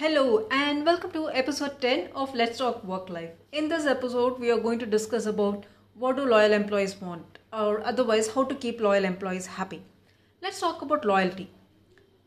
Hello and welcome to episode 10 of Let's Talk Work Life. In this episode, we are going to discuss about what do loyal employees want or otherwise how to keep loyal employees happy. Let's talk about loyalty.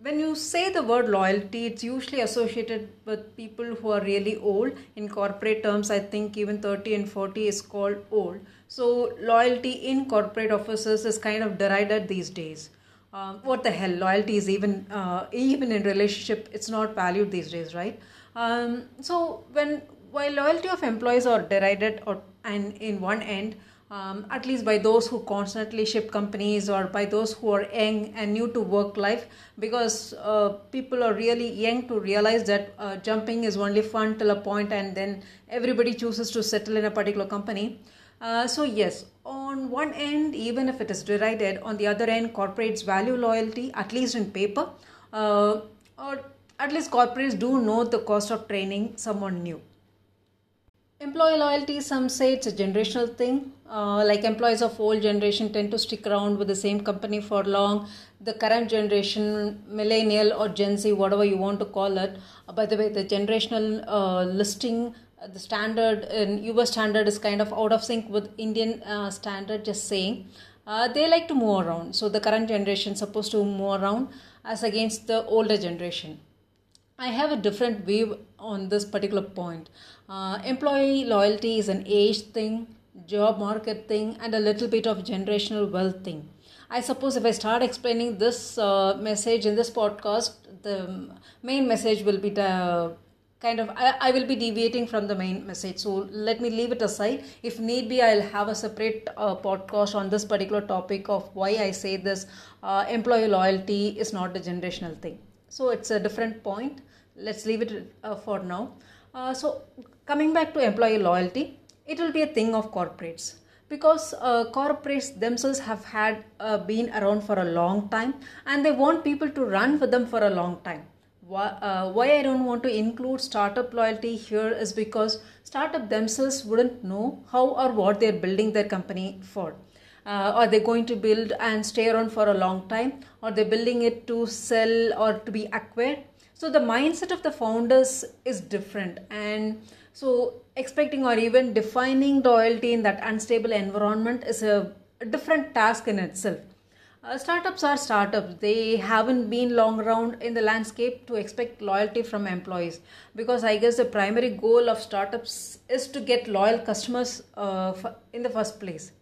When you say the word loyalty, it's usually associated with people who are really old. In corporate terms, I think even 30 and 40 is called old. So, loyalty in corporate offices is kind of derided these days um, what the hell loyalty is even uh, even in relationship it's not valued these days right? Um, so when while loyalty of employees are derided or and in one end um, at least by those who constantly shift companies or by those who are young and new to work life because uh, people are really young to realize that uh, jumping is only fun till a point and then everybody chooses to settle in a particular company uh, so yes on one end, even if it is derided, on the other end, corporates value loyalty, at least in paper, uh, or at least corporates do know the cost of training someone new. Employee loyalty, some say it's a generational thing. Uh, like employees of old generation tend to stick around with the same company for long. The current generation, millennial or Gen Z, whatever you want to call it. Uh, by the way, the generational uh, listing the standard in US standard is kind of out of sync with Indian uh, standard. Just saying, uh, they like to move around. So the current generation supposed to move around as against the older generation. I have a different view on this particular point. Uh, employee loyalty is an age thing, job market thing, and a little bit of generational wealth thing. I suppose if I start explaining this uh, message in this podcast, the main message will be the kind of I, I, will be deviating from the main message. So let me leave it aside. If need be i'll have a separate uh, podcast on this particular topic of why i say this uh, employee loyalty is not a generational thing. So it's a different point. Let's leave it uh, for now. Uh, so coming back to employee loyalty it will be a thing of corporates. Because uh, corporates themselves have had uh, been around for a long time and they want people to run with them for a long time why, uh, why I don't want to include startup loyalty here is because startup themselves wouldn't know how or what they're building their company for. Uh, are they going to build and stay around for a long time? Or they're building it to sell or to be acquired? So the mindset of the founders is different. And so expecting or even defining loyalty in that unstable environment is a different task in itself. Uh, startups are startups. They haven't been long around in the landscape to expect loyalty from employees because I guess the primary goal of startups is to get loyal customers uh, in the first place.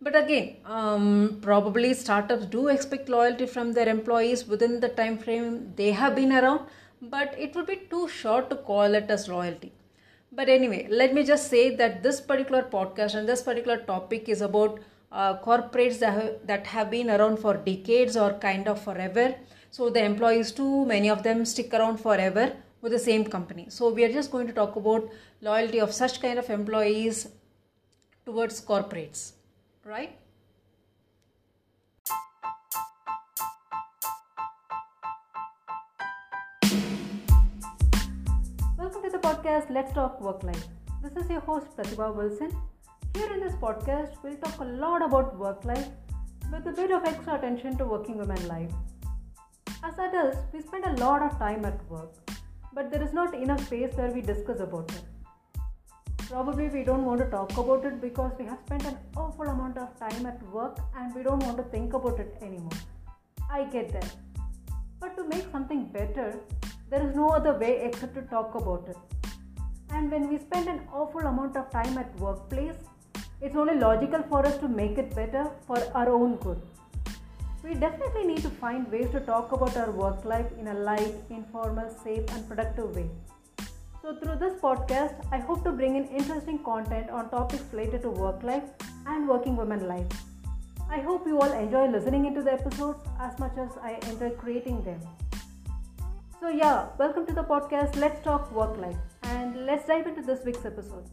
But again, um, probably startups do expect loyalty from their employees within the time frame they have been around, but it would be too short to call it as loyalty. But anyway, let me just say that this particular podcast and this particular topic is about uh, corporates that have, that have been around for decades or kind of forever. So the employees too, many of them stick around forever with the same company. So we are just going to talk about loyalty of such kind of employees towards corporates, right? Welcome to the podcast Let's Talk Work Life. This is your host Prathiba Wilson here in this podcast, we'll talk a lot about work life with a bit of extra attention to working women life. As adults, we spend a lot of time at work, but there is not enough space where we discuss about it. Probably we don't want to talk about it because we have spent an awful amount of time at work and we don't want to think about it anymore. I get that. But to make something better, there is no other way except to talk about it. And when we spend an awful amount of time at workplace, it's only logical for us to make it better for our own good. We definitely need to find ways to talk about our work life in a light, informal, safe, and productive way. So, through this podcast, I hope to bring in interesting content on topics related to work life and working women life. I hope you all enjoy listening into the episodes as much as I enjoy creating them. So, yeah, welcome to the podcast Let's Talk Work Life and let's dive into this week's episode.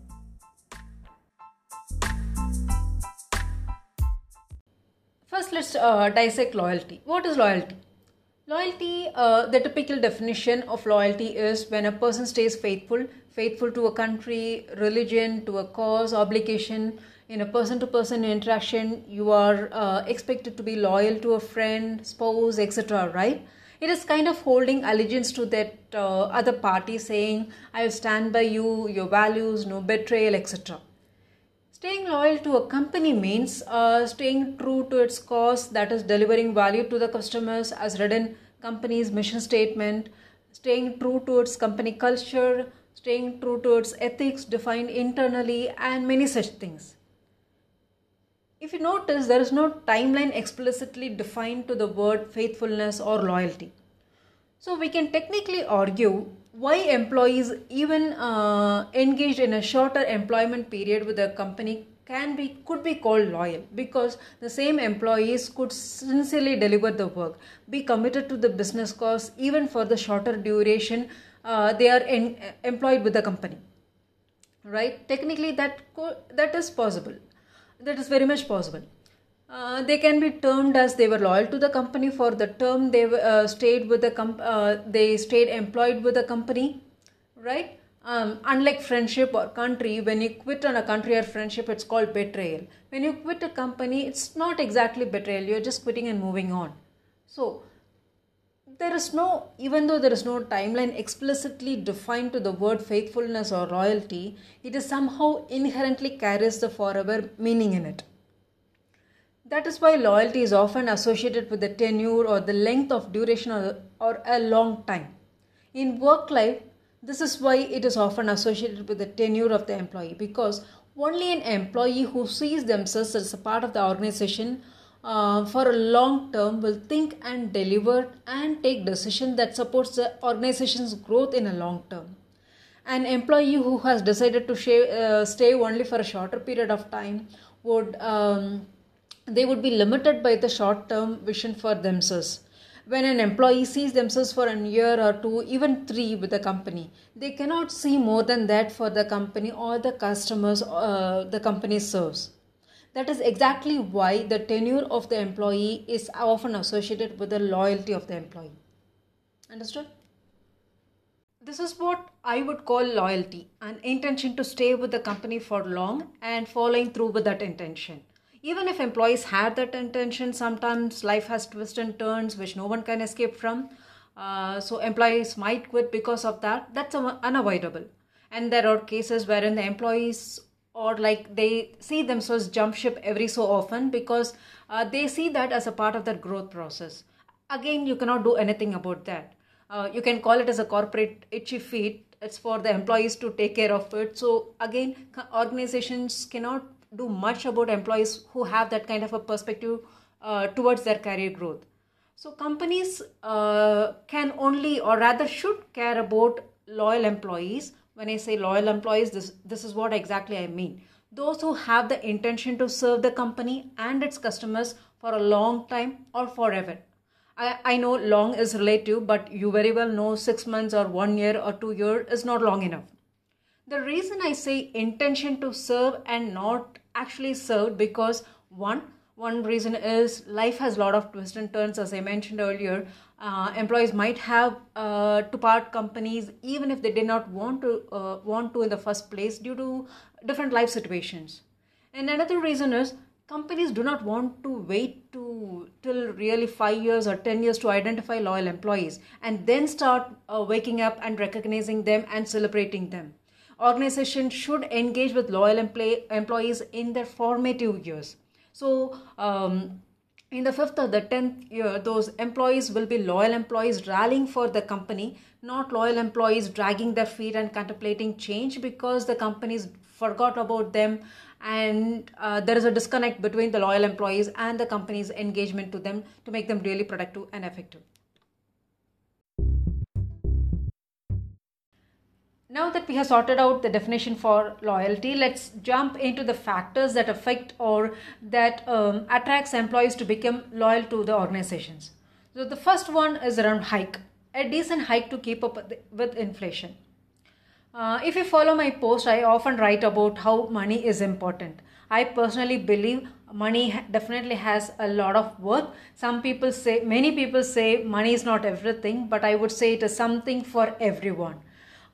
First, let's uh, dissect loyalty. What is loyalty? Loyalty, uh, the typical definition of loyalty is when a person stays faithful, faithful to a country, religion, to a cause, obligation. In a person to person interaction, you are uh, expected to be loyal to a friend, spouse, etc. Right? it is kind of holding allegiance to that uh, other party saying i will stand by you your values no betrayal etc staying loyal to a company means uh, staying true to its cause that is delivering value to the customers as read in company's mission statement staying true to its company culture staying true to its ethics defined internally and many such things if you notice, there is no timeline explicitly defined to the word faithfulness or loyalty. So we can technically argue why employees, even uh, engaged in a shorter employment period with a company, can be could be called loyal because the same employees could sincerely deliver the work, be committed to the business cause even for the shorter duration uh, they are employed with the company. Right? Technically, that co- that is possible that is very much possible. Uh, they can be termed as they were loyal to the company for the term they uh, stayed with the com- uh, they stayed employed with the company, right? Um, unlike friendship or country, when you quit on a country or friendship, it's called betrayal. When you quit a company, it's not exactly betrayal. You're just quitting and moving on. So there is no, even though there is no timeline explicitly defined to the word faithfulness or loyalty, it is somehow inherently carries the forever meaning in it. That is why loyalty is often associated with the tenure or the length of duration or, or a long time. In work life, this is why it is often associated with the tenure of the employee because only an employee who sees themselves as a part of the organization uh, for a long term will think and deliver and take decision that supports the organization's growth in a long term an employee who has decided to sh- uh, stay only for a shorter period of time would um, they would be limited by the short term vision for themselves when an employee sees themselves for a year or two even three with the company they cannot see more than that for the company or the customers uh, the company serves that is exactly why the tenure of the employee is often associated with the loyalty of the employee. Understood? This is what I would call loyalty an intention to stay with the company for long and following through with that intention. Even if employees had that intention, sometimes life has twists and turns which no one can escape from. Uh, so employees might quit because of that. That's unavoidable. And there are cases wherein the employees or like they see themselves jump ship every so often because uh, they see that as a part of their growth process again you cannot do anything about that uh, you can call it as a corporate itchy feet it's for the employees to take care of it so again organizations cannot do much about employees who have that kind of a perspective uh, towards their career growth so companies uh, can only or rather should care about loyal employees when I say loyal employees, this, this is what exactly I mean. Those who have the intention to serve the company and its customers for a long time or forever. I, I know long is relative, but you very well know six months or one year or two years is not long enough. The reason I say intention to serve and not actually served because one, one reason is life has a lot of twists and turns, as I mentioned earlier. Uh, employees might have uh, to part companies even if they did not want to uh, want to in the first place due to different life situations. And another reason is companies do not want to wait to till really five years or ten years to identify loyal employees and then start uh, waking up and recognizing them and celebrating them. Organizations should engage with loyal employees in their formative years so um, in the fifth or the tenth year, those employees will be loyal employees rallying for the company, not loyal employees dragging their feet and contemplating change because the companies forgot about them and uh, there is a disconnect between the loyal employees and the company's engagement to them to make them really productive and effective. Now that we have sorted out the definition for loyalty, let's jump into the factors that affect or that um, attracts employees to become loyal to the organizations. So the first one is around hike, a decent hike to keep up with inflation. Uh, if you follow my post, I often write about how money is important. I personally believe money definitely has a lot of worth. Some people say, many people say money is not everything, but I would say it is something for everyone.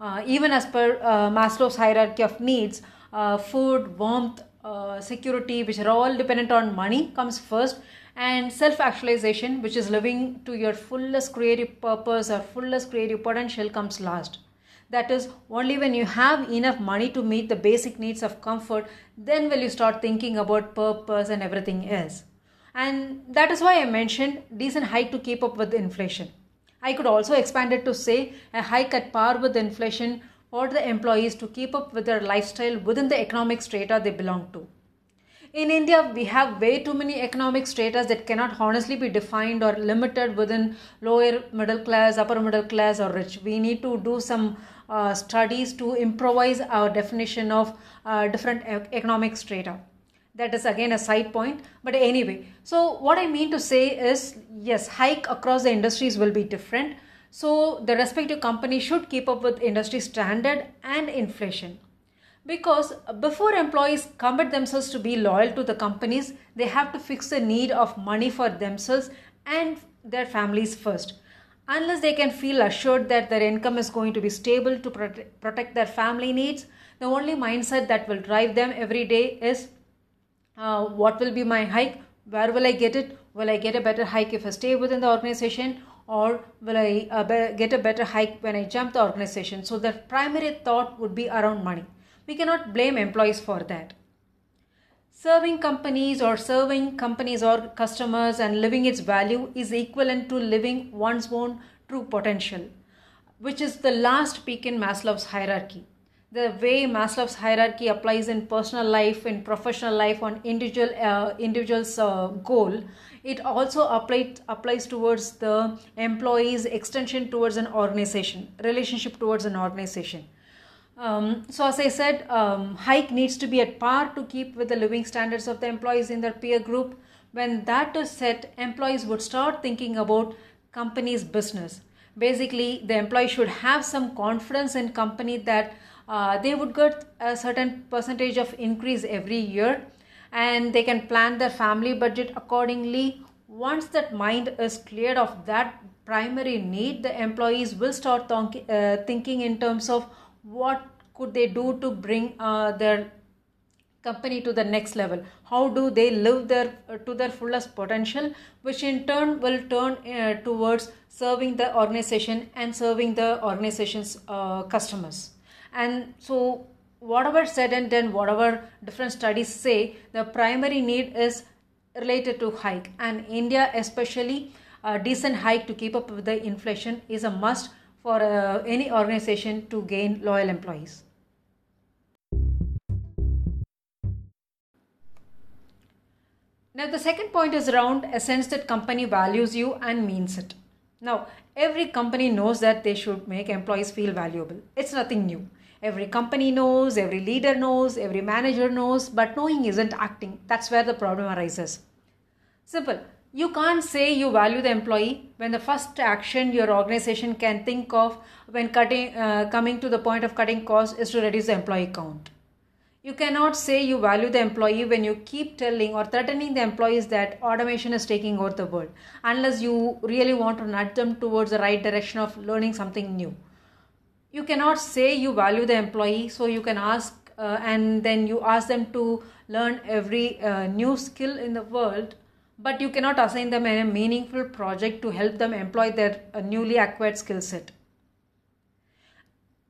Uh, even as per uh, Maslow's hierarchy of needs, uh, food, warmth, security, which are all dependent on money, comes first, and self actualization, which is living to your fullest creative purpose or fullest creative potential, comes last. That is, only when you have enough money to meet the basic needs of comfort, then will you start thinking about purpose and everything else. And that is why I mentioned decent hike to keep up with inflation. I could also expand it to say a hike at par with inflation for the employees to keep up with their lifestyle within the economic strata they belong to. In India, we have way too many economic stratas that cannot honestly be defined or limited within lower middle class, upper middle class, or rich. We need to do some uh, studies to improvise our definition of uh, different economic strata. That is again a side point, but anyway. So, what I mean to say is yes, hike across the industries will be different. So, the respective company should keep up with industry standard and inflation because before employees commit themselves to be loyal to the companies they have to fix the need of money for themselves and their families first unless they can feel assured that their income is going to be stable to protect their family needs the only mindset that will drive them every day is uh, what will be my hike? Where will i get it? Will i get a better hike if i stay within the organization? Or will i uh, get a better hike when i jump the organization? So the primary thought would be around money. We cannot blame employees for that. Serving companies or serving companies or customers and living its value is equivalent to living one's own true potential, which is the last peak in Maslow's hierarchy. The way Maslow's hierarchy applies in personal life, in professional life, on individual uh, individual's uh, goal, it also applies applies towards the employee's extension towards an organization, relationship towards an organization. Um, so as I said, um, hike needs to be at par to keep with the living standards of the employees in their peer group. When that is set, employees would start thinking about company's business. Basically, the employee should have some confidence in company that uh, they would get a certain percentage of increase every year and they can plan their family budget accordingly. Once that mind is cleared of that primary need, the employees will start uh, thinking in terms of what could they do to bring uh, their company to the next level how do they live their uh, to their fullest potential which in turn will turn uh, towards serving the organization and serving the organization's uh, customers and so whatever said and done whatever different studies say the primary need is related to hike and india especially a decent hike to keep up with the inflation is a must for uh, any organization to gain loyal employees. Now, the second point is around a sense that company values you and means it. Now, every company knows that they should make employees feel valuable. It's nothing new. Every company knows, every leader knows, every manager knows, but knowing isn't acting. That's where the problem arises. Simple. You can't say you value the employee when the first action your organization can think of when cutting, uh, coming to the point of cutting costs is to reduce the employee count. You cannot say you value the employee when you keep telling or threatening the employees that automation is taking over the world, unless you really want to nudge them towards the right direction of learning something new. You cannot say you value the employee, so you can ask uh, and then you ask them to learn every uh, new skill in the world but you cannot assign them a meaningful project to help them employ their uh, newly acquired skill set.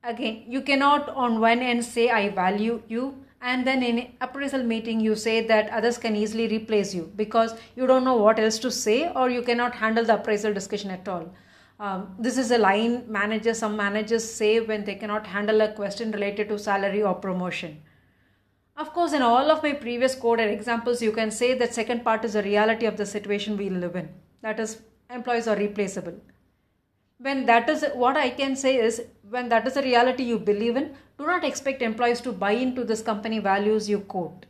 Again, you cannot on one end say I value you and then in appraisal meeting you say that others can easily replace you because you don't know what else to say or you cannot handle the appraisal discussion at all. Um, this is a line managers, some managers say when they cannot handle a question related to salary or promotion. Of course, in all of my previous code and examples, you can say that second part is a reality of the situation we live in. That is, employees are replaceable. When that is what I can say is when that is a reality you believe in, do not expect employees to buy into this company values you quote.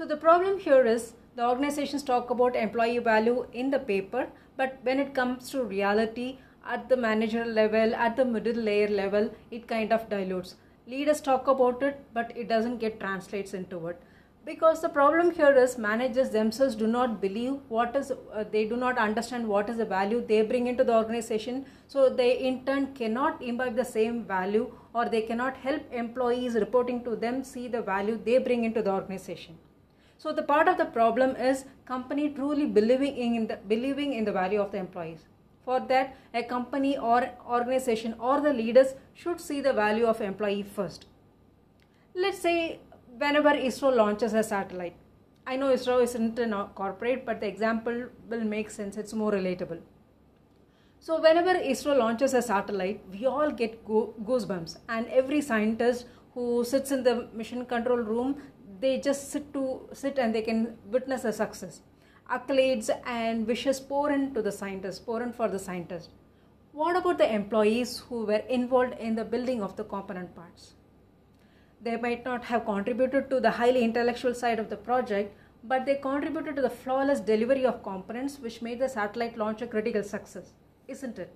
So the problem here is the organizations talk about employee value in the paper, but when it comes to reality at the manager level, at the middle layer level, it kind of dilutes leaders talk about it but it doesn't get translates into it. Because the problem here is managers themselves do not believe what is uh, they do not understand what is the value they bring into the organization. So they in turn cannot imbibe the same value or they cannot help employees reporting to them see the value they bring into the organization. So the part of the problem is company truly believing in the believing in the value of the employees. For that, a company or organization or the leaders should see the value of employee first. Let's say whenever ISRO launches a satellite. I know ISRO isn't a corporate, but the example will make sense. It's more relatable. So, whenever ISRO launches a satellite, we all get go- goosebumps, and every scientist who sits in the mission control room, they just sit to sit and they can witness a success. Accolades and wishes pour into the scientist, pour in for the scientist. What about the employees who were involved in the building of the component parts? They might not have contributed to the highly intellectual side of the project, but they contributed to the flawless delivery of components which made the satellite launch a critical success, isn't it?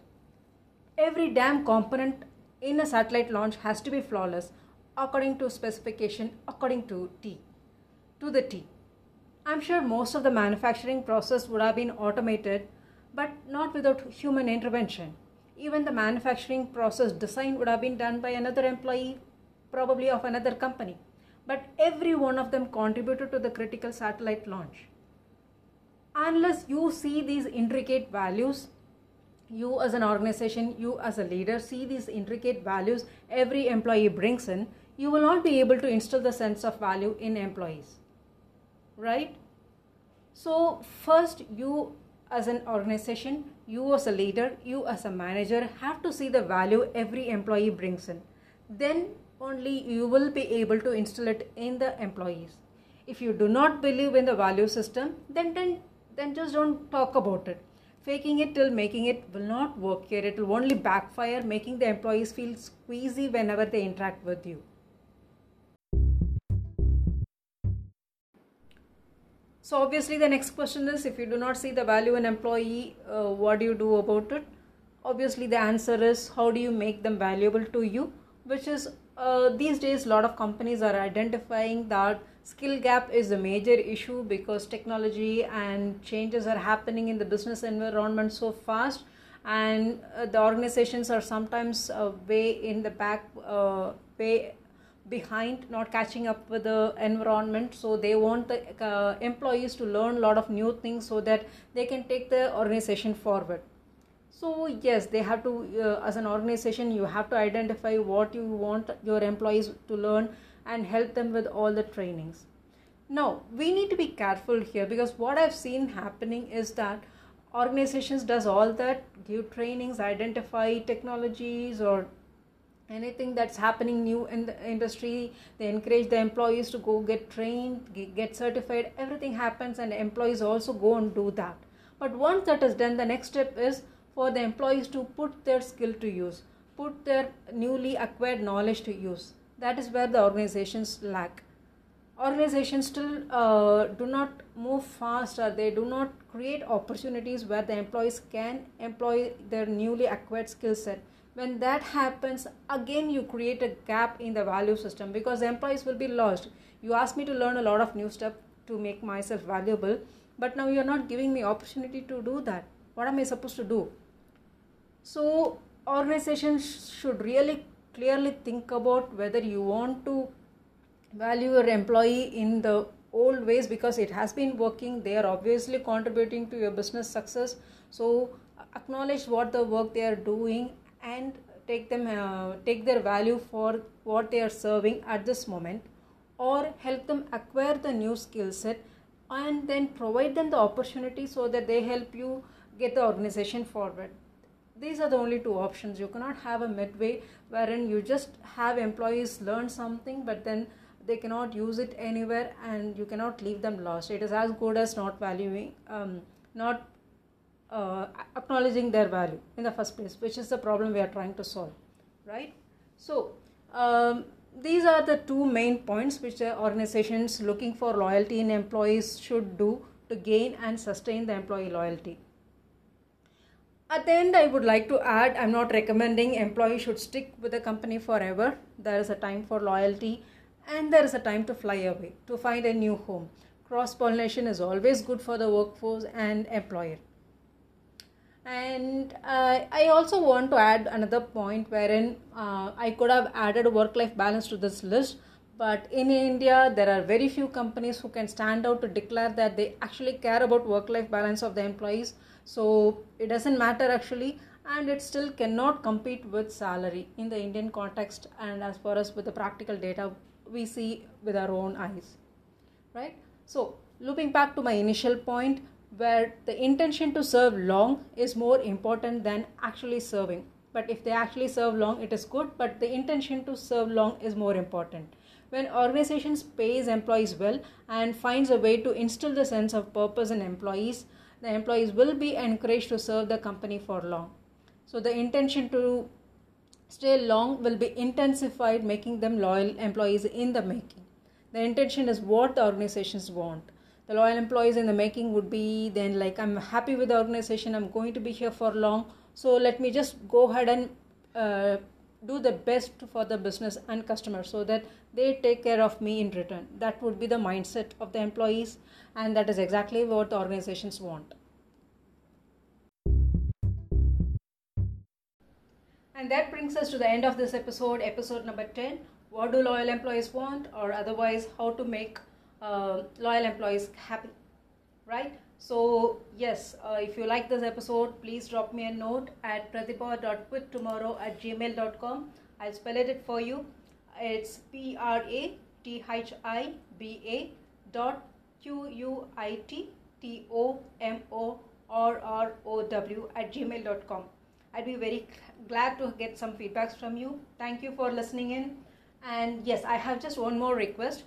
Every damn component in a satellite launch has to be flawless according to specification according to T to the T. I'm sure most of the manufacturing process would have been automated but not without human intervention. Even the manufacturing process design would have been done by another employee probably of another company. But every one of them contributed to the critical satellite launch. Unless you see these intricate values, you as an organization, you as a leader see these intricate values every employee brings in, you will not be able to instill the sense of value in employees. Right? So, first, you as an organization, you as a leader, you as a manager have to see the value every employee brings in. Then only you will be able to instill it in the employees. If you do not believe in the value system, then then, then just don't talk about it. Faking it till making it will not work here. It will only backfire, making the employees feel squeezy whenever they interact with you. So obviously the next question is if you do not see the value in employee, uh, what do you do about it? Obviously the answer is how do you make them valuable to you, which is uh, these days a lot of companies are identifying that skill gap is a major issue because technology and changes are happening in the business environment so fast and uh, the organizations are sometimes uh, way in the back uh, way behind not catching up with the environment so they want the uh, employees to learn a lot of new things so that they can take the organization forward. So yes they have to uh, as an organization you have to identify what you want your employees to learn and help them with all the trainings. Now we need to be careful here because what i've seen happening is that organizations does all that give trainings identify technologies or anything that's happening new in the industry they encourage the employees to go get trained get certified. Everything happens and employees also go and do that. But once that is done the next step is for the employees to put their skill to use put their newly acquired knowledge to use. That is where the organizations lack. Organizations still uh, do not move fast or they do not create opportunities where the employees can employ their newly acquired skill set when that happens again you create a gap in the value system because employees will be lost. You ask me to learn a lot of new stuff to make myself valuable but now you're not giving me opportunity to do that. What am i supposed to do? So organizations should really clearly think about whether you want to value your employee in the old ways because it has been working. They are obviously contributing to your business success. So acknowledge what the work they are doing and take them uh, take their value for what they are serving at this moment or help them acquire the new skill set and then provide them the opportunity so that they help you get the organization forward. These are the only two options. You cannot have a midway wherein you just have employees learn something but then they cannot use it anywhere and you cannot leave them lost. It is as good as not valuing um, not uh, acknowledging their value in the first place, which is the problem we are trying to solve, right? So, um, these are the two main points which the organizations looking for loyalty in employees should do to gain and sustain the employee loyalty. At the end, I would like to add I'm not recommending employees should stick with the company forever. There is a time for loyalty and there is a time to fly away to find a new home. Cross pollination is always good for the workforce and employer and uh, i also want to add another point wherein uh, i could have added work life balance to this list but in India, there are very few companies who can stand out to declare that they actually care about work life balance of the employees. So it doesn't matter actually, and it still cannot compete with salary in the Indian context. And as far as with the practical data, we see with our own eyes, right? So, looping back to my initial point, where the intention to serve long is more important than actually serving. But if they actually serve long, it is good, but the intention to serve long is more important. When organizations pays employees well and finds a way to instill the sense of purpose in employees the employees will be encouraged to serve the company for long. So the intention to stay long will be intensified making them loyal employees in the making. The intention is what the organizations want the loyal employees in the making would be then like i'm happy with the organization i'm going to be here for long. So let me just go ahead and uh, do the best for the business and customer so that they take care of me in return. That would be the mindset of the employees and that is exactly what the organizations want. And that brings us to the end of this episode episode number 10 what do loyal employees want or otherwise how to make uh, loyal employees happy right so, yes, uh, if you like this episode, please drop me a note at prathiba.quittomorrow at gmail.com. I'll spell it for you. It's P R A T H I B A dot Q U I T T O M O R R O W at gmail.com. I'd be very glad to get some feedbacks from you. Thank you for listening in. And yes, I have just one more request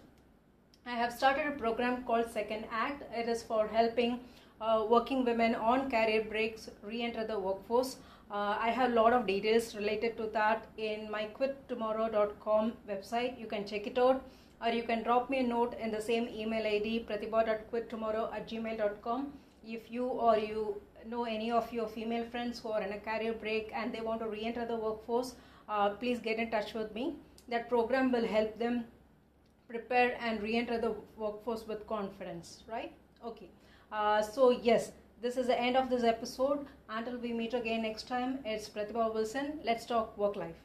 I have started a program called Second Act. It is for helping uh, working women on career breaks re-enter the workforce. Uh, I have a lot of details related to that in my quittomorrow.com website. You can check it out or you can drop me a note in the same email ID prathiba.quittomorrow at gmail.com if you or you know any of your female friends who are in a career break and they want to re-enter the workforce, uh, please get in touch with me. That program will help them prepare and re-enter the workforce with confidence right? Okay. Uh, so yes this is the end of this episode. Until we meet again next time it's prathiba wilson. Let's talk work life